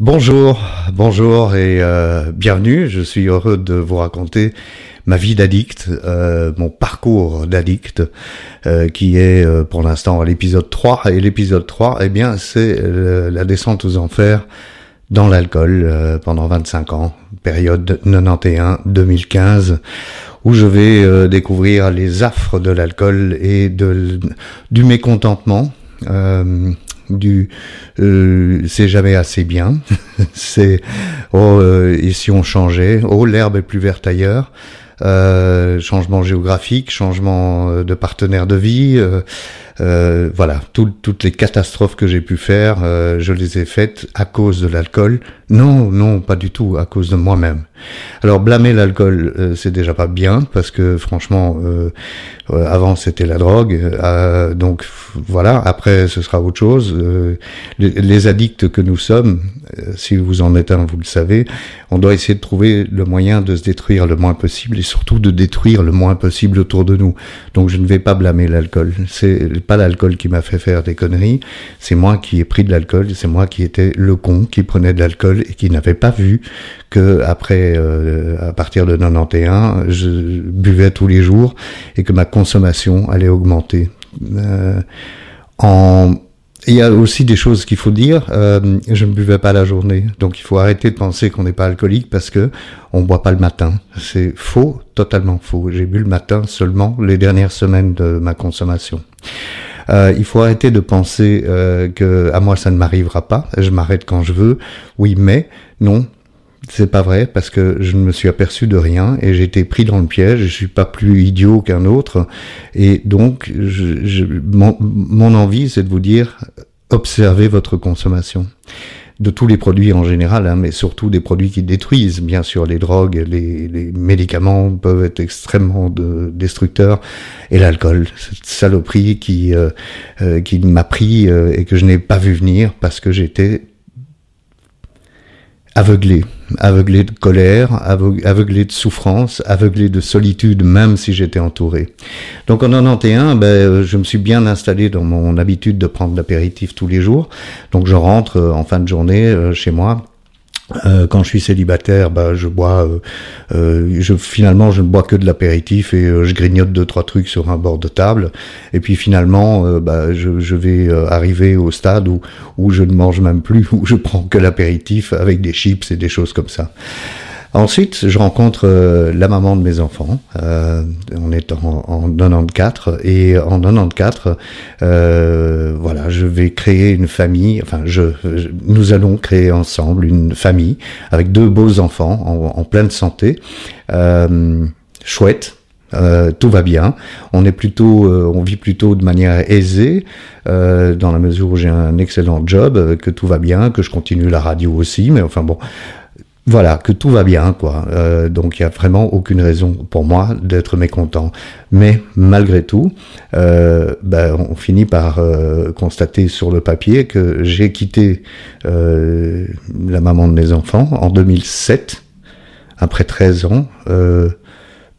Bonjour, bonjour et euh, bienvenue. Je suis heureux de vous raconter ma vie d'addict, euh, mon parcours d'addict, euh, qui est pour l'instant à l'épisode 3. Et l'épisode 3, eh bien, c'est la descente aux enfers dans l'alcool pendant 25 ans, période 91-2015, où je vais découvrir les affres de l'alcool et de, du mécontentement du euh, c'est jamais assez bien. c'est oh euh, et si on changeait, oh l'herbe est plus verte ailleurs. Euh, changement géographique, changement euh, de partenaire de vie, euh, euh voilà, toutes les catastrophes que j'ai pu faire, je les ai faites à cause de l'alcool. Non, non, pas du tout, à cause de moi-même. Alors blâmer l'alcool, c'est déjà pas bien parce que franchement, avant c'était la drogue, donc voilà. Après, ce sera autre chose. Les, les, addicts que nous sommes, si vous en êtes un, vous le savez, on doit essayer de trouver le moyen de se détruire le moins possible et surtout de détruire le moins possible autour de nous. Donc je ne vais pas blâmer l'alcool. Pas l'alcool qui m'a fait faire des conneries, c'est moi qui ai pris de l'alcool, c'est moi qui étais le con qui prenait de l'alcool et qui n'avait pas vu que après, euh, à partir de 91, je buvais tous les jours et que ma consommation allait augmenter. Euh, en il y a aussi des choses qu'il faut dire. Euh, je ne buvais pas la journée, donc il faut arrêter de penser qu'on n'est pas alcoolique parce que on boit pas le matin. C'est faux, totalement faux. J'ai bu le matin seulement les dernières semaines de ma consommation. Euh, il faut arrêter de penser euh, que à moi ça ne m'arrivera pas. Je m'arrête quand je veux. Oui, mais non, c'est pas vrai parce que je ne me suis aperçu de rien et j'ai été pris dans le piège. Je suis pas plus idiot qu'un autre et donc je, mon, mon, envie c'est de vous dire observez votre consommation de tous les produits en général, hein, mais surtout des produits qui détruisent. Bien sûr, les drogues, les, les médicaments peuvent être extrêmement de, destructeurs, et l'alcool, cette saloperie qui euh, euh, qui m'a pris euh, et que je n'ai pas vu venir parce que j'étais aveuglé, aveuglé de colère, aveuglé de souffrance, aveuglé de solitude, même si j'étais entouré. Donc en 91, ben, euh, je me suis bien installé dans mon habitude de prendre l'apéritif tous les jours. Donc je rentre euh, en fin de journée euh, chez moi euh, quand je suis célibataire, bah, je bois, euh, euh, finalement, je ne bois que de l'apéritif et je grignote deux trois trucs sur un bord de table. Et puis finalement, bah, je, je, vais arriver au stade où, où je ne mange même plus, où je prends que l'apéritif avec des chips et des choses comme ça. Ensuite, je rencontre euh, la maman de mes enfants. Euh, on est en, en 94 et en 94, euh, voilà, je vais créer une famille. Enfin, je, nous allons créer ensemble une famille avec deux beaux enfants en, en pleine santé, euh, chouette. Euh, tout va bien. On est plutôt, on vit plutôt de manière aisée, dans la mesure où j'ai un excellent job, que tout va bien, que je continue la radio aussi. Mais enfin bon, voilà, que tout va bien, quoi. Euh, donc il y a vraiment aucune raison pour moi d'être mécontent. Mais malgré tout, euh, ben, on finit par euh, constater sur le papier que j'ai quitté euh, la maman de mes enfants en 2007, après 13 ans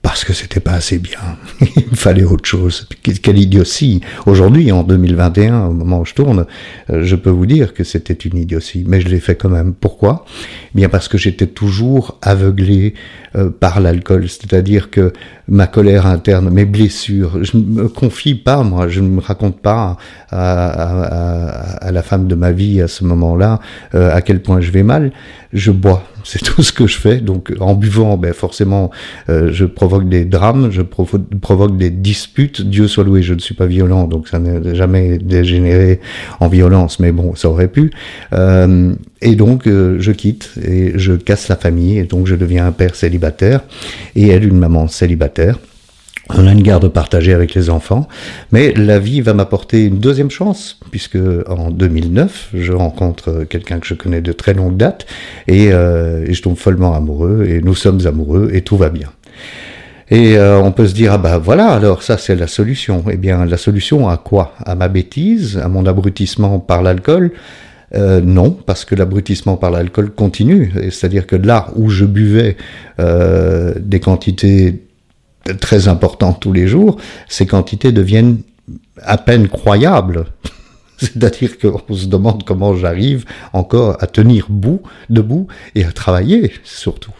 parce que c'était pas assez bien. Il fallait autre chose. Quelle idiotie. Aujourd'hui, en 2021, au moment où je tourne, euh, je peux vous dire que c'était une idiotie. Mais je l'ai fait quand même. Pourquoi? Eh Bien parce que j'étais toujours aveuglé euh, par l'alcool. C'est-à-dire que ma colère interne, mes blessures, je ne me confie pas, moi, je ne me raconte pas à, la femme de ma vie à ce moment-là euh, à quel point je vais mal. Je bois. C'est tout ce que je fais. Donc en buvant, ben forcément, je provoque des drames, je provoque des disputes. Dieu soit loué, je ne suis pas violent, donc ça n'a jamais dégénéré en violence, mais bon, ça aurait pu. Euh, et donc euh, je quitte et je casse la famille, et donc je deviens un père célibataire et elle une maman célibataire. On a une garde partagée avec les enfants, mais la vie va m'apporter une deuxième chance, puisque en 2009, je rencontre quelqu'un que je connais de très longue date, euh, et je tombe follement amoureux, et nous sommes amoureux, et tout va bien. Et euh, on peut se dire, ah ben voilà, alors ça c'est la solution. Eh bien, la solution à quoi? À ma bêtise À mon abrutissement par l'alcool? Euh, non, parce que l'abrutissement par l'alcool continue. C'est-à-dire que là où je buvais euh, des quantités très importantes tous les jours, ces quantités deviennent à peine croyables. C'est-à-dire qu'on se demande comment j'arrive encore à tenir bout, debout et à travailler surtout.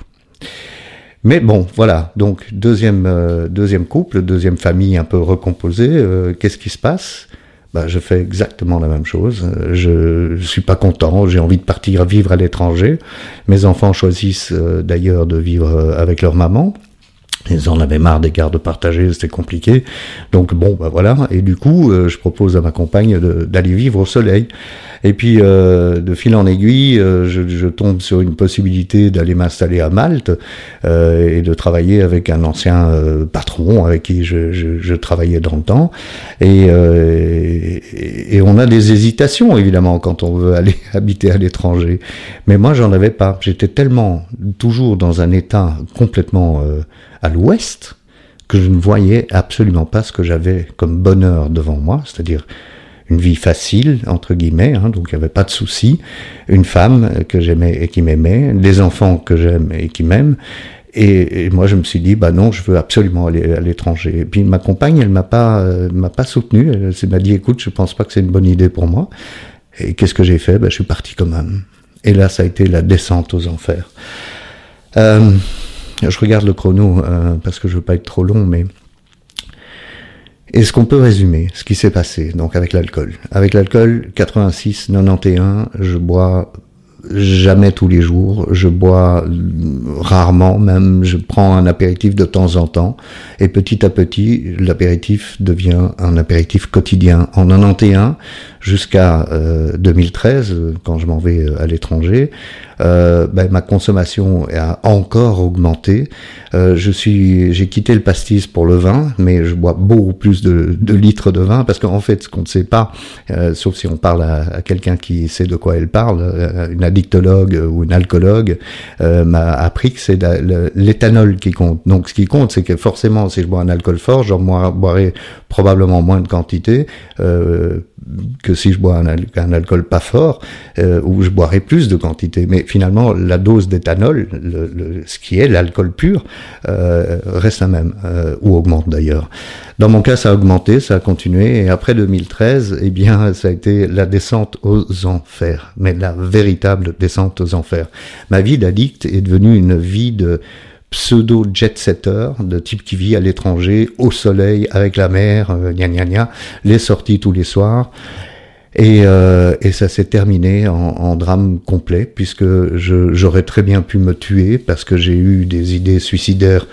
Mais bon, voilà. Donc deuxième euh, deuxième couple, deuxième famille un peu recomposée. Euh, qu'est-ce qui se passe? Bah, je fais exactement la même chose. Je, je suis pas content. J'ai envie de partir vivre à l'étranger. Mes enfants choisissent euh, d'ailleurs de vivre avec leur maman. Ils en avaient marre des gardes partagés, c'était compliqué. Donc bon, bah voilà. Et du coup, euh, je propose à ma compagne d'aller vivre au soleil. Et puis, euh, de fil en aiguille, euh, je, je, tombe sur une possibilité d'aller m'installer à Malte et de travailler avec un ancien patron avec qui je, je, je, travaillais dans le temps. Et, et, et, on a des hésitations, évidemment, quand on veut aller habiter à l'étranger. Mais moi, j'en avais pas. J'étais tellement toujours dans un état complètement à l'ouest que je ne voyais absolument pas ce que j'avais comme bonheur devant moi, c'est-à-dire une vie facile, entre guillemets, hein, donc il n'y avait pas de souci, une femme que j'aimais et qui m'aimait, des enfants que j'aime et qui m'aiment, et, moi je me suis dit, bah non, je veux absolument aller à l'étranger. Et puis ma compagne, elle m'a pas, euh, m'a pas soutenu, elle m'a dit, écoute, je pense pas que c'est une bonne idée pour moi. Et qu'est-ce que j'ai fait? Bah, Je suis parti quand même. Et là, ça a été la descente aux enfers. Euh, je regarde le chrono euh, parce que je veux pas être trop long, mais est-ce qu'on peut résumer ce qui s'est passé donc avec l'alcool Avec l'alcool, 86, 91, je bois jamais tous les jours, je bois rarement, même je prends un apéritif de temps en temps, et petit à petit, l'apéritif devient un apéritif quotidien. En 91 jusqu'à 2013, euh, quand je m'en vais euh, à l'étranger, euh, ben, ma consommation a encore augmenté. Euh, j'ai quitté le pastis pour le vin, mais je bois beaucoup plus de, litres de vin parce qu'en fait, ce qu'on ne sait pas, euh, sauf si on parle à, à quelqu'un qui sait de quoi elle parle, une addictologue ou une alcoologue m'a appris que c'est l'éthanol qui compte. Donc, ce qui compte, c'est que forcément, si je bois un alcool fort, j'en boirai probablement moins de quantité que si je bois un, alcool pas fort, ou je boirai plus de quantité. Mais finalement, la dose d'éthanol, ce qui est l'alcool pur, euh, reste la même, euh, ou augmente d'ailleurs. Dans mon cas, ça a augmenté, ça a continué, et après 2013, eh bien, ça a été la descente aux enfers, mais la véritable descente aux enfers. Ma vie d'addict est devenue une vie de pseudo jet setter de type qui vit à l'étranger au soleil avec la mer euh, gna gna gna les sorties tous les soirs et, euh, ça s'est terminé en, drame complet, puisque j'aurais très bien pu me tuer parce que j'ai eu des idées suicidaires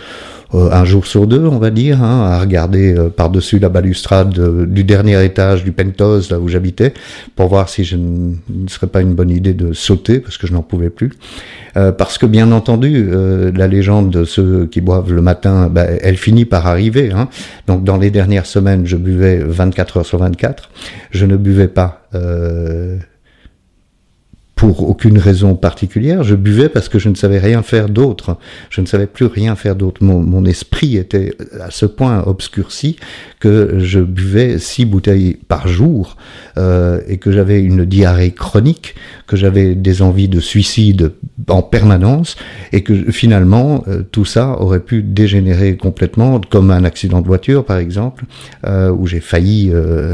un jour sur deux, on va dire, hein, à regarder euh, par-dessus la balustrade du dernier étage du penthouse, là où j'habitais, pour voir si je ne serait pas une bonne idée de sauter, parce que je n'en pouvais plus. Euh, parce que bien entendu, la légende de ceux qui boivent le matin, bah, elle finit par arriver. Hein. Donc dans les dernières semaines, je buvais 24 heures sur 24. Je ne buvais pas pour aucune raison particulière. Je buvais parce que je ne savais rien faire d'autre. Je ne savais plus rien faire d'autre. Mon, esprit était à ce point obscurci que je buvais six bouteilles par jour euh, et que j'avais une diarrhée chronique, que j'avais des envies de suicide en permanence et que finalement euh, tout ça aurait pu dégénérer complètement, comme un accident de voiture par exemple, euh, où j'ai failli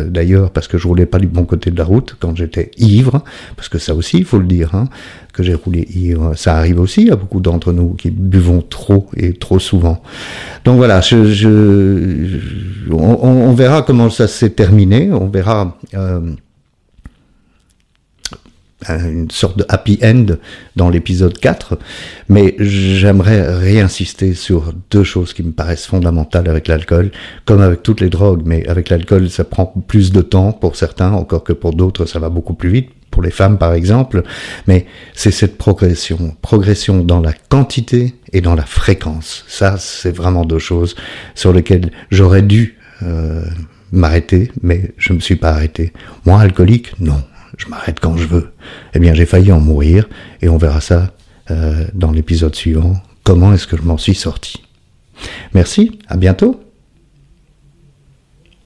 d'ailleurs parce que je roulais pas du bon côté de la route quand j'étais ivre, parce que ça aussi le dire, hein, que j'ai roulé ivre. Ça arrive aussi à beaucoup d'entre nous qui buvons trop et trop souvent. Donc voilà, je, je, on, on, verra comment ça s'est terminé, on verra euh, une sorte de happy end dans l'épisode 4, mais j'aimerais réinsister sur deux choses qui me paraissent fondamentales avec l'alcool, comme avec toutes les drogues, mais avec l'alcool ça prend plus de temps pour certains, encore que pour d'autres ça va beaucoup plus vite, pour les femmes par exemple, mais c'est cette progression, progression dans la quantité et dans la fréquence. Ça, c'est vraiment deux choses sur lesquelles j'aurais dû euh, m'arrêter, mais je ne me suis pas arrêté. Moi, alcoolique, non, je m'arrête quand je veux. Eh bien, j'ai failli en mourir, et on verra ça euh, dans l'épisode suivant. Comment est-ce que je m'en suis sorti? Merci, à bientôt